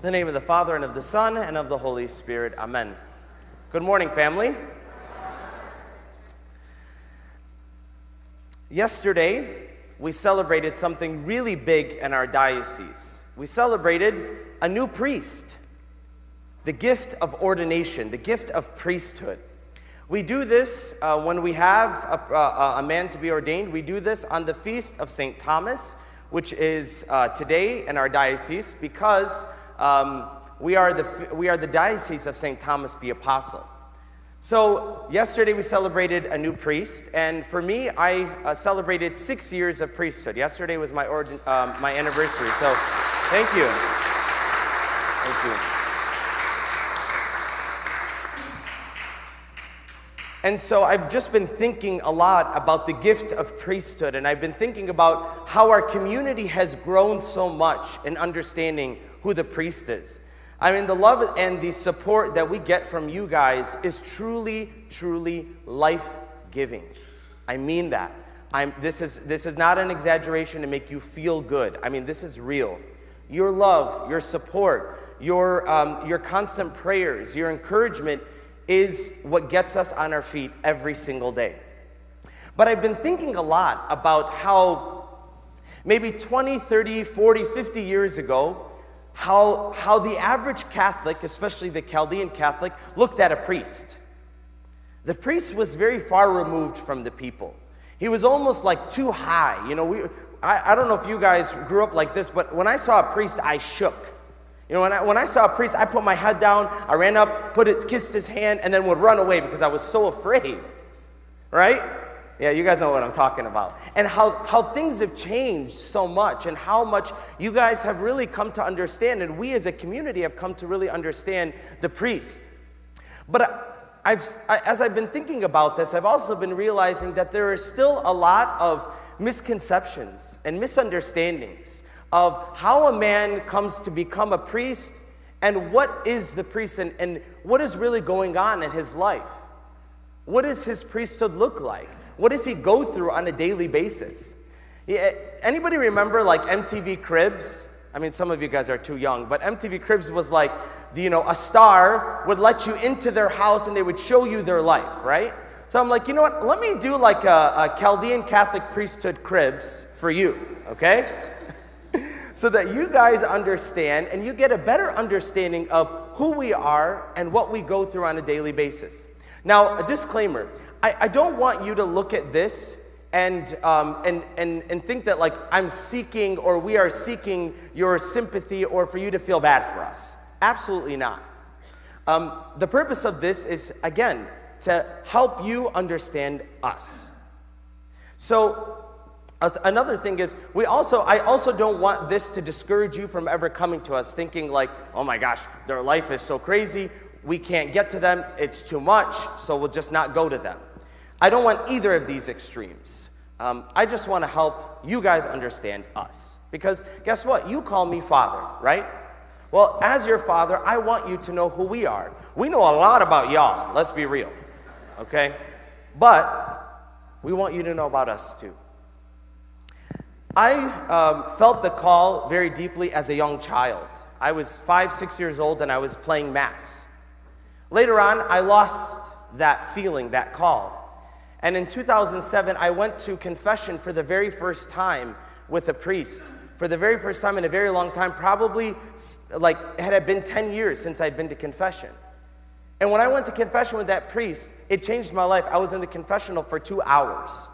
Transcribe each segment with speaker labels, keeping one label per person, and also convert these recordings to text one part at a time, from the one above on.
Speaker 1: In the name of the Father, and of the Son, and of the Holy Spirit. Amen. Good morning, family. Yesterday, we celebrated something really big in our diocese. We celebrated a new priest, the gift of ordination, the gift of priesthood. We do this uh, when we have a, a, a, man to be ordained. We do this on the feast of St. Thomas, which is uh, today in our diocese, because um, we, are the, we are the diocese of St. Thomas the Apostle. So, yesterday we celebrated a new priest, and for me, I uh, celebrated six years of priesthood. Yesterday was my, ordin- um, my anniversary, so thank you. Thank you. And so I've just been thinking a lot about the gift of priesthood, and I've been thinking about how our community has grown so much in understanding who the priest is. I mean, the love and the support that we get from you guys is truly, truly life giving. I mean that. I'm, this, is, this is not an exaggeration to make you feel good. I mean, this is real. Your love, your support, your, um, your constant prayers, your encouragement is what gets us on our feet every single day. But I've been thinking a lot about how maybe 20, 30, 40, 50 years ago, how, how the average Catholic, especially the Chaldean Catholic, looked at a priest. The priest was very far removed from the people. He was almost like too high. You know, we, I, I don't know if you guys grew up like this, but when I saw a priest, I shook. You know, when I, when I saw a priest, I put my head down, I ran up, put it, kissed his hand, and then would run away because I was so afraid. Right? Yeah, you guys know what I'm talking about. And how, how things have changed so much, and how much you guys have really come to understand, and we as a community have come to really understand the priest. But I've, as I've been thinking about this, I've also been realizing that there is still a lot of misconceptions and misunderstandings of how a man comes to become a priest and what is the priest and, and what is really going on in his life. What does his priesthood look like? What does he go through on a daily basis? Yeah, eh, anybody remember like MTV Cribs? I mean, some of you guys are too young, but MTV Cribs was like, you know, a star would let you into their house and they would show you their life, right? So I'm like, you know what? Let me do like a, a Chaldean Catholic priesthood Cribs for you, okay? So that you guys understand and you get a better understanding of who we are and what we go through on a daily basis. Now, a disclaimer I, I don't want you to look at this and, um, and, and, and think that like I'm seeking or we are seeking your sympathy or for you to feel bad for us. Absolutely not. Um, the purpose of this is, again, to help you understand us. So, another thing is, we also, I also don't want this to discourage you from ever coming to us thinking like, oh my gosh, their life is so crazy, we can't get to them, it's too much, so we'll just not go to them. I don't want either of these extremes. Um, I just want to help you guys understand us. Because guess what? You call me father, right? Well, as your father, I want you to know who we are. We know a lot about y'all, let's be real, okay? But we want you to know about us too. I um, felt the call very deeply as a young child. I was five, six years old, and I was playing Mass. Later on, I lost that feeling, that call. And in 2007, I went to confession for the very first time with a priest. For the very first time in a very long time, probably like had it been 10 years since I'd been to confession. And when I went to confession with that priest, it changed my life. I was in the confessional for two hours.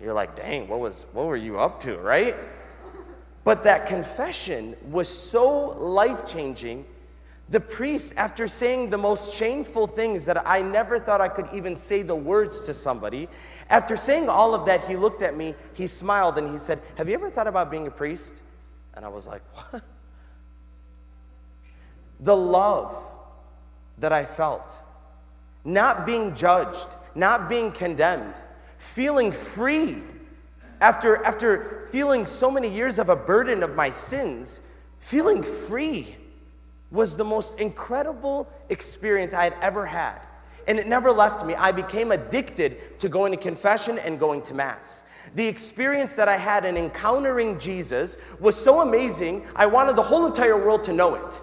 Speaker 1: You're like, dang, what was what were you up to, right? But that confession was so life-changing the priest, after saying the most shameful things that I never thought I could even say the words to somebody, after saying all of that, he looked at me, he smiled, and he said, Have you ever thought about being a priest? And I was like, What? The love that I felt, not being judged, not being condemned, feeling free after, after feeling so many years of a burden of my sins, feeling free was the most incredible experience I had ever had. And it never left me. I became addicted to going to confession and going to Mass. The experience that I had in encountering Jesus was so amazing, I wanted the whole entire world to know it.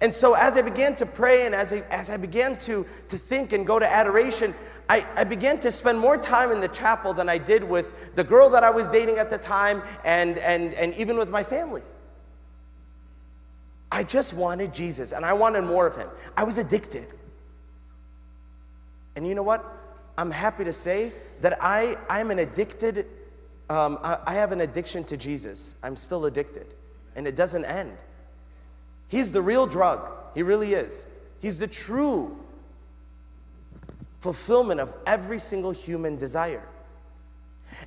Speaker 1: And so as I began to pray and as I, as I began to, to think and go to adoration, I, I began to spend more time in the chapel than I did with the girl that I was dating at the time and, and, and even with my family. I just wanted Jesus and I wanted more of him. I was addicted. And you know what? I'm happy to say that I, I'm an addicted, um, I, I have an addiction to Jesus. I'm still addicted, and it doesn't end. He's the real drug. He really is. He's the true fulfillment of every single human desire.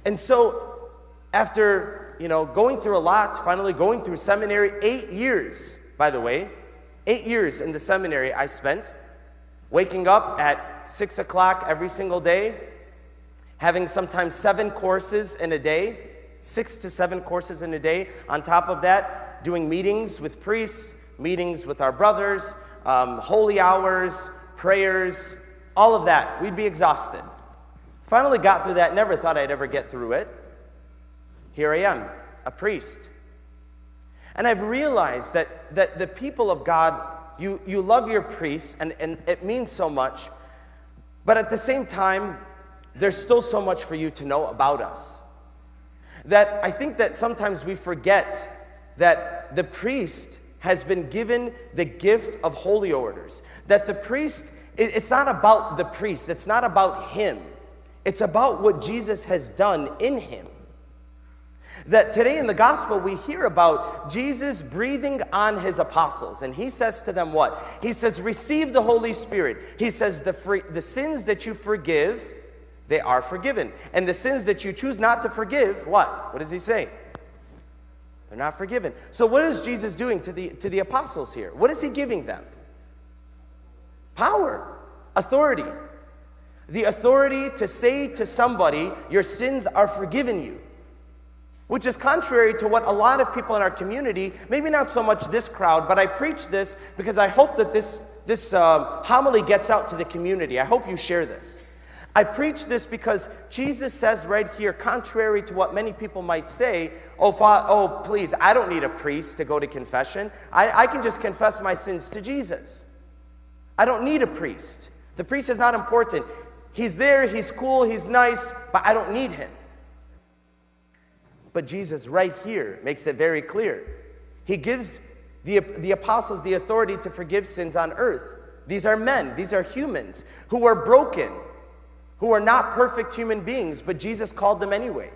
Speaker 1: And so, after you know going through a lot, finally going through seminary, eight years, by the way, eight years in the seminary I spent, waking up at six o'clock every single day, having sometimes seven courses in a day, six to seven courses in a day. On top of that, doing meetings with priests, meetings with our brothers, um, holy hours, prayers, all of that. We'd be exhausted. Finally got through that, never thought I'd ever get through it. Here I am, a priest. And I've realized that, that the people of God, you, you love your priests, and, and it means so much, but at the same time, there's still so much for you to know about us. That I think that sometimes we forget that the priest has been given the gift of holy orders. That the priest, it's not about the priest, it's not about him, it's about what Jesus has done in him. That today in the gospel we hear about Jesus breathing on his apostles, and he says to them, What? He says, Receive the Holy Spirit. He says, The, free, the sins that you forgive, they are forgiven. And the sins that you choose not to forgive, what? What does he say? They're not forgiven. So, what is Jesus doing to the, to the apostles here? What is he giving them? Power, authority. The authority to say to somebody, Your sins are forgiven you. Which is contrary to what a lot of people in our community, maybe not so much this crowd, but I preach this because I hope that this, this uh, homily gets out to the community. I hope you share this. I preach this because Jesus says right here, contrary to what many people might say, oh, oh please, I don't need a priest to go to confession. I, I can just confess my sins to Jesus. I don't need a priest. The priest is not important. He's there, he's cool, he's nice, but I don't need him. But Jesus, right here, makes it very clear. He gives the, the apostles the authority to forgive sins on earth. These are men, these are humans who are broken who are not perfect human beings, but Jesus called them anyway.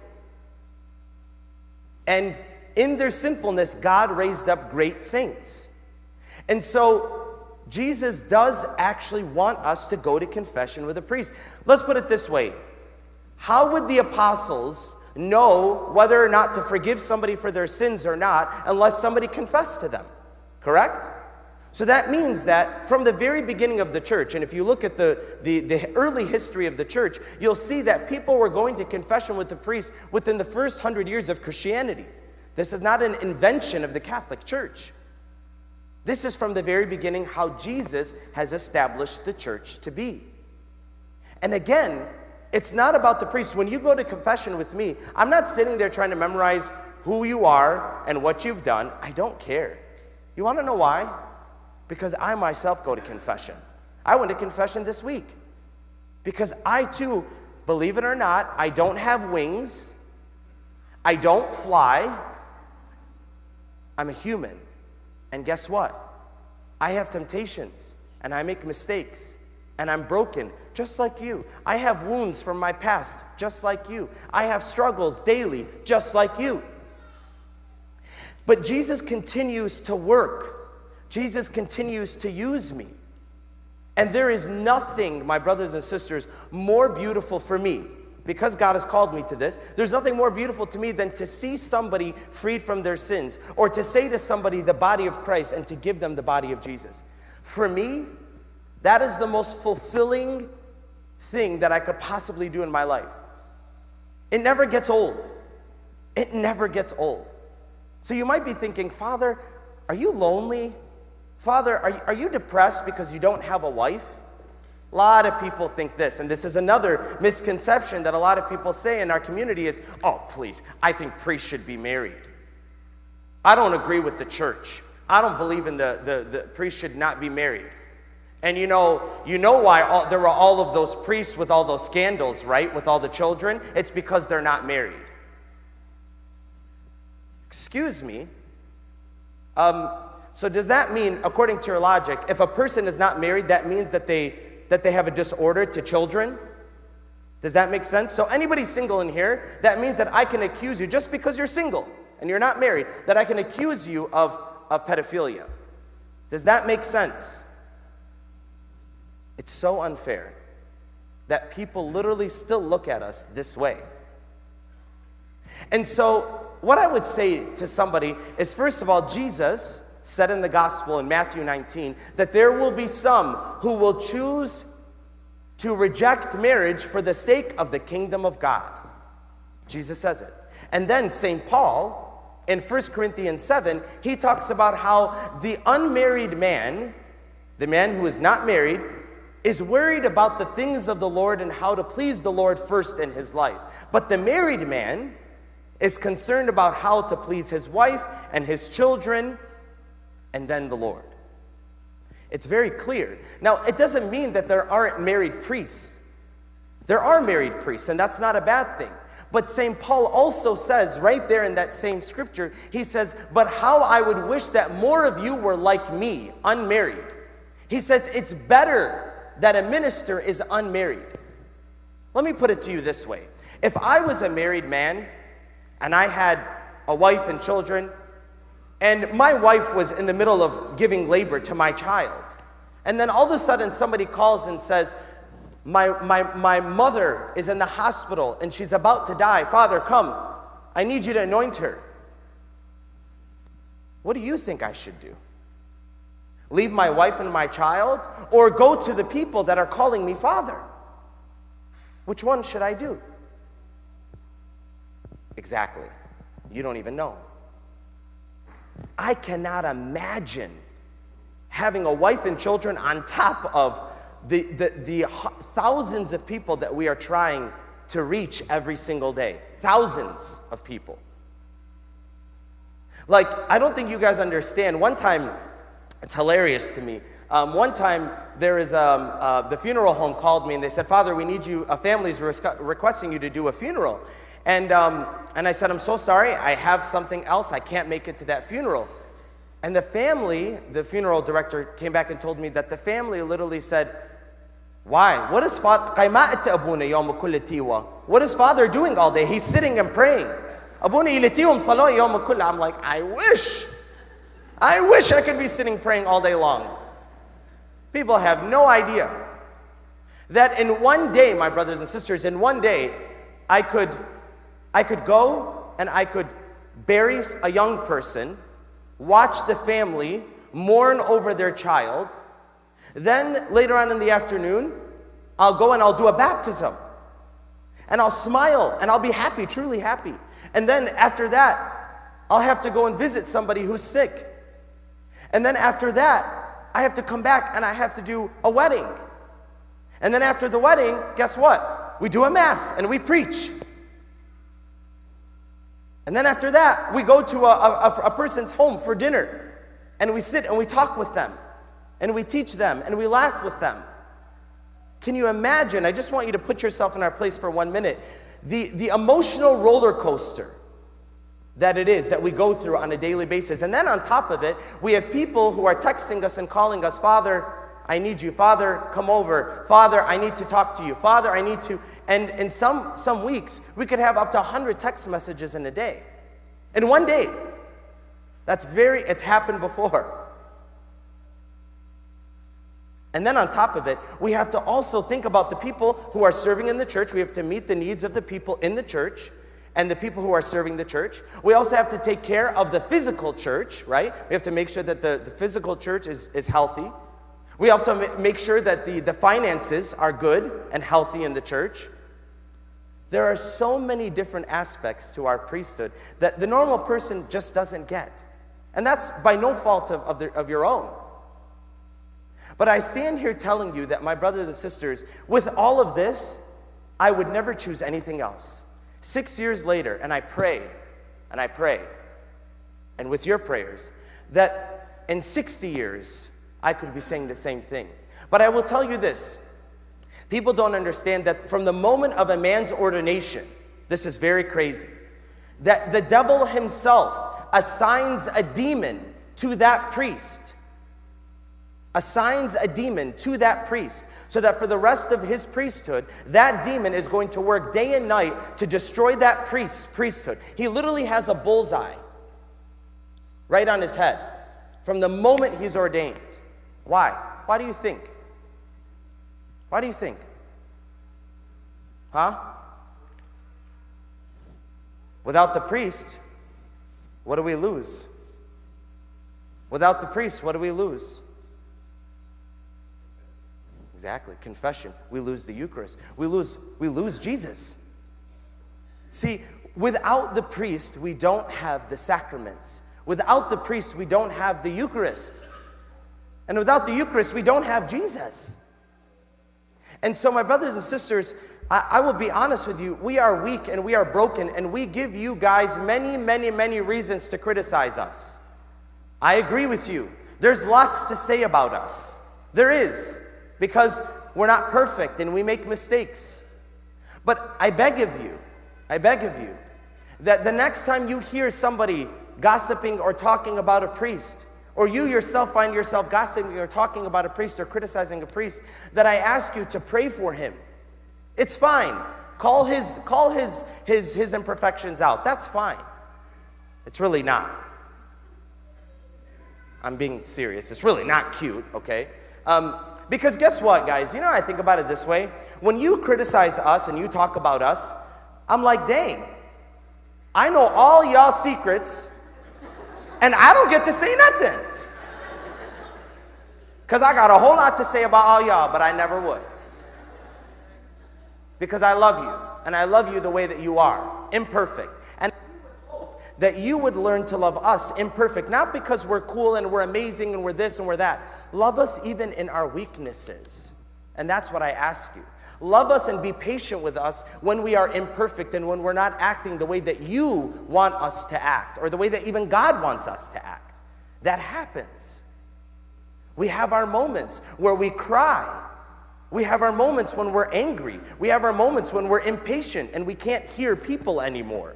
Speaker 1: And in their sinfulness, God raised up great saints. And so Jesus does actually want us to go to confession with a priest. Let's put it this way How would the apostles know whether or not to forgive somebody for their sins or not unless somebody confessed to them? Correct? So that means that from the very beginning of the church, and if you look at the, the, the, early history of the church, you'll see that people were going to confession with the priest within the first hundred years of Christianity. This is not an invention of the Catholic Church. This is from the very beginning how Jesus has established the church to be. And again, it's not about the priest. When you go to confession with me, I'm not sitting there trying to memorize who you are and what you've done. I don't care. You want to know why? because I myself go to confession. I went to confession this week because I too, believe it or not, I don't have wings, I don't fly, I'm a human. And guess what? I have temptations and I make mistakes and I'm broken just like you. I have wounds from my past just like you. I have struggles daily just like you. But Jesus continues to work Jesus continues to use me. And there is nothing, my brothers and sisters, more beautiful for me because God has called me to this, there's nothing more beautiful to me than to see somebody freed from their sins or to say to somebody the body of Christ and to give them the body of Jesus. For me, that is the most fulfilling thing that I could possibly do in my life. It never gets old. It never gets old. So you might be thinking, Father, are you lonely? Father, are, are you depressed because you don't have a wife? A lot of people think this, and this is another misconception that a lot of people say in our community is, oh, please, I think priests should be married. I don't agree with the church. I don't believe in the, the, the priest should not be married. And you know, you know why all, there were all of those priests with all those scandals, right? With all the children? It's because they're not married. Excuse me. Um, so does that mean, according to your logic, if a person is not married, that means that they that they have a disorder to children? Does that make sense? So anybody single in here, that means that I can accuse you just because you're single and you're not married, that I can accuse you of, of pedophilia. Does that make sense? It's so unfair that people literally still look at us this way. And so, what I would say to somebody is first of all, Jesus said in the gospel in Matthew 19 that there will be some who will choose to reject marriage for the sake of the kingdom of God. Jesus says it. And then St. Paul in 1 Corinthians 7, he talks about how the unmarried man, the man who is not married, is worried about the things of the Lord and how to please the Lord first in his life. But the married man is concerned about how to please his wife and his children and then the Lord. It's very clear. Now, it doesn't mean that there aren't married priests. There are married priests, and that's not a bad thing. But St. Paul also says, right there in that same scripture, he says, But how I would wish that more of you were like me, unmarried. He says, It's better that a minister is unmarried. Let me put it to you this way if I was a married man and I had a wife and children, and my wife was in the middle of giving labor to my child, and then all of a sudden somebody calls and says, my, my, my mother is in the hospital and she's about to die. Father, come. I need you to anoint her. What do you think I should do? leave my wife and my child, or go to the people that are calling me father? Which one should I do? Exactly. You don't even know. I cannot imagine having a wife and children on top of the, the, the thousands of people that we are trying to reach every single day. Thousands of people. Like, I don't think you guys understand. One time, it's hilarious to me. Um, one time, there is um, uh, the funeral home called me and they said, Father, we need you, a family is requesting you to do a funeral. And, um, and I said, I'm so sorry, I have something else, I can't make it to that funeral. And the family, the funeral director came back and told me that the family literally said, Why? What is father? What is father doing all day? He's sitting and praying. I'm like, I wish. I wish I could be sitting praying all day long. People have no idea that in one day, my brothers and sisters, in one day, I could, I could go and I could bury a young person, watch the family mourn over their child. Then later on in the afternoon, I'll go and I'll do a baptism. And I'll smile and I'll be happy, truly happy. And then after that, I'll have to go and visit somebody who's sick. And then after that, I have to come back and I have to do a wedding. And then after the wedding, guess what? We do a mass and we preach. And then after that, we go to a, a, a, person's home for dinner and we sit and we talk with them and we teach them and we laugh with them. Can you imagine? I just want you to put yourself in our place for one minute. The, the emotional roller coaster that it is that we go through on a daily basis. And then on top of it, we have people who are texting us and calling us, Father, I need you. Father, come over. Father, I need to talk to you. Father, I need to. And in some, some weeks, we could have up to 100 text messages in a day. In one day. That's very, it's happened before. And then on top of it, we have to also think about the people who are serving in the church. We have to meet the needs of the people in the church and the people who are serving the church. We also have to take care of the physical church, right? We have to make sure that the, the physical church is, is healthy. We have to make sure that the, the finances are good and healthy in the church. There are so many different aspects to our priesthood that the normal person just doesn't get. And that's by no fault of, of, the, of your own. But I stand here telling you that, my brothers and sisters, with all of this, I would never choose anything else. Six years later, and I pray, and I pray, and with your prayers, that in 60 years, I could be saying the same thing. But I will tell you this people don't understand that from the moment of a man's ordination, this is very crazy, that the devil himself assigns a demon to that priest. Assigns a demon to that priest so that for the rest of his priesthood, that demon is going to work day and night to destroy that priest's priesthood. He literally has a bullseye right on his head from the moment he's ordained. Why? Why do you think? Why do you think? Huh? Without the priest, what do we lose? Without the priest, what do we lose? Exactly. Confession. We lose the Eucharist. We lose, we lose Jesus. See, without the priest, we don't have the sacraments. Without the priest, we don't have the Eucharist. And without the Eucharist, we don't have Jesus. And so, my brothers and sisters, I, I, will be honest with you. We are weak and we are broken, and we give you guys many, many, many reasons to criticize us. I agree with you. There's lots to say about us. There is because we're not perfect and we make mistakes. But I beg of you, I beg of you, that the next time you hear somebody gossiping or talking about a priest, or you yourself find yourself gossiping or talking about a priest or criticizing a priest, that I ask you to pray for him. It's fine. Call his call his his his imperfections out. That's fine. It's really not. I'm being serious. It's really not cute, okay? Um, because guess what, guys? You know, I think about it this way. When you criticize us and you talk about us, I'm like, dang, I know all y'all secrets, and I don't get to say nothing. Because I got a whole lot to say about all y'all, but I never would. Because I love you, and I love you the way that you are, imperfect And that you would learn to love us imperfect, not because we're cool and we're amazing and we're this and we're that. Love us even in our weaknesses. And that's what I ask you. Love us and be patient with us when we are imperfect and when we're not acting the way that you want us to act or the way that even God wants us to act. That happens. We have our moments where we cry. We have our moments when we're angry. We have our moments when we're impatient and we can't hear people anymore.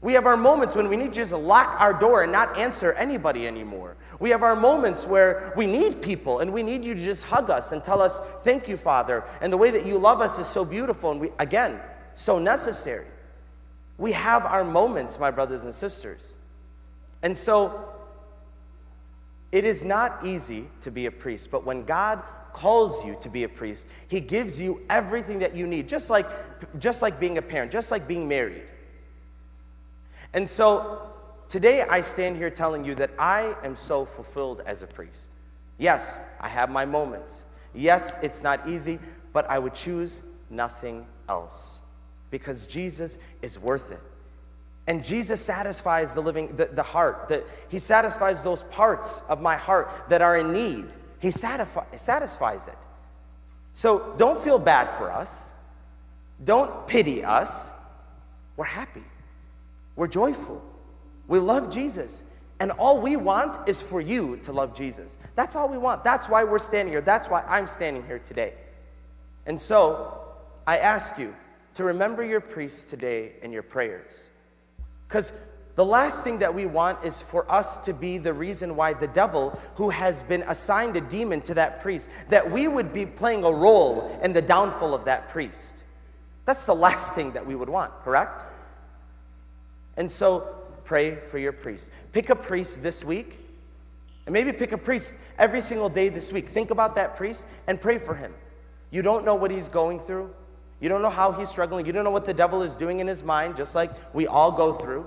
Speaker 1: We have our moments when we need to just lock our door and not answer anybody anymore. We have our moments where we need people and we need you to just hug us and tell us, Thank you, Father. And the way that you love us is so beautiful and we, again, so necessary. We have our moments, my brothers and sisters. And so, it is not easy to be a priest, but when God calls you to be a priest, He gives you everything that you need, just like, just like being a parent, just like being married. And so today I stand here telling you that I am so fulfilled as a priest. Yes, I have my moments. Yes, it's not easy, but I would choose nothing else because Jesus is worth it. And Jesus satisfies the living, the, the heart, that He satisfies those parts of my heart that are in need. He satisfi- satisfies it. So don't feel bad for us. Don't pity us. We're happy. We're joyful. We love Jesus. And all we want is for you to love Jesus. That's all we want. That's why we're standing here. That's why I'm standing here today. And so I ask you to remember your priests today in your prayers. Because the last thing that we want is for us to be the reason why the devil, who has been assigned a demon to that priest, that we would be playing a role in the downfall of that priest. That's the last thing that we would want, correct? And so pray for your priest. Pick a priest this week, and maybe pick a priest every single day this week. Think about that priest and pray for him. You don't know what he's going through. You don't know how he's struggling. You don't know what the devil is doing in his mind, just like we all go through.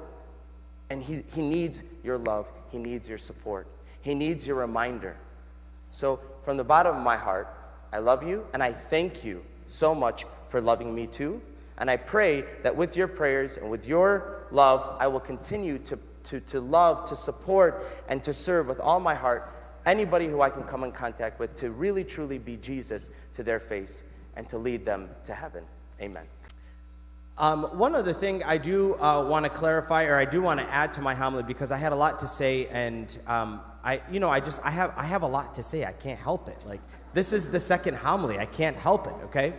Speaker 1: And he, he needs your love. He needs your support. He needs your reminder. So, from the bottom of my heart, I love you and I thank you so much for loving me too. And I pray that with your prayers and with your love, I will continue to, to, to love, to support, and to serve with all my heart anybody who I can come in contact with to really truly be Jesus to their face and to lead them to heaven. Amen. Um, one other thing I do uh, want to clarify, or I do want to add to my homily, because I had a lot to say, and um, I, you know, I just I have I have a lot to say. I can't help it. Like this is the second homily. I can't help it. Okay.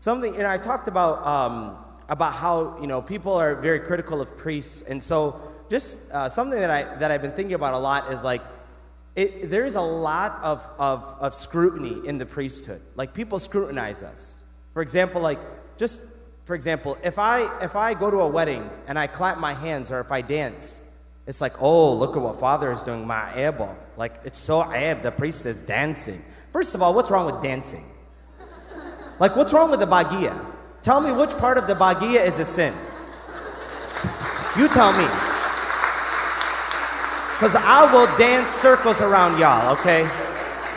Speaker 1: Something, and I talked about um, about how you know people are very critical of priests, and so just uh, something that I that I've been thinking about a lot is like it, there's a lot of, of, of scrutiny in the priesthood. Like people scrutinize us. For example, like just for example, if I if I go to a wedding and I clap my hands or if I dance, it's like, oh, look at what father is doing, my ebo. Like it's so ab, the priest is dancing. First of all, what's wrong with dancing? Like what's wrong with the bagia? Tell me which part of the bagia is a sin. You tell me. Because I will dance circles around y'all, okay?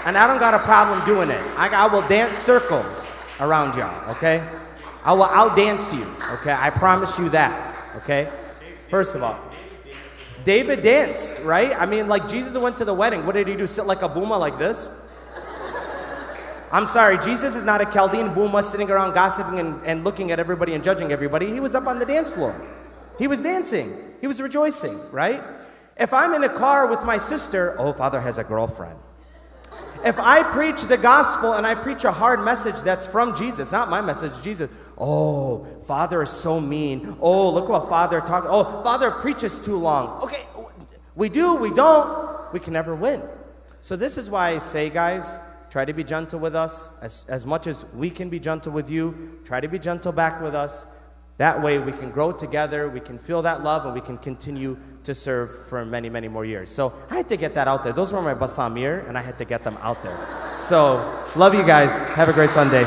Speaker 1: And I don't got a problem doing it. I, I will dance circles around y'all, okay? I will outdance you, okay? I promise you that, okay? First of all, David danced, right? I mean, like Jesus went to the wedding. What did he do? Sit like a boomer like this? I'm sorry, Jesus is not a Chaldean boomer sitting around gossiping and, and looking at everybody and judging everybody. He was up on the dance floor. He was dancing. He was rejoicing, right? If I'm in a car with my sister, oh, father has a girlfriend. If I preach the gospel and I preach a hard message that's from Jesus, not my message, Jesus, oh, father is so mean. Oh, look what father talks. Oh, father preaches too long. Okay, we do, we don't, we can never win. So, this is why I say, guys, try to be gentle with us as, as much as we can be gentle with you. Try to be gentle back with us. That way, we can grow together, we can feel that love, and we can continue to serve for many, many more years. So I had to get that out there. Those were my basamir, and I had to get them out there. So, love you guys. Have a great Sunday.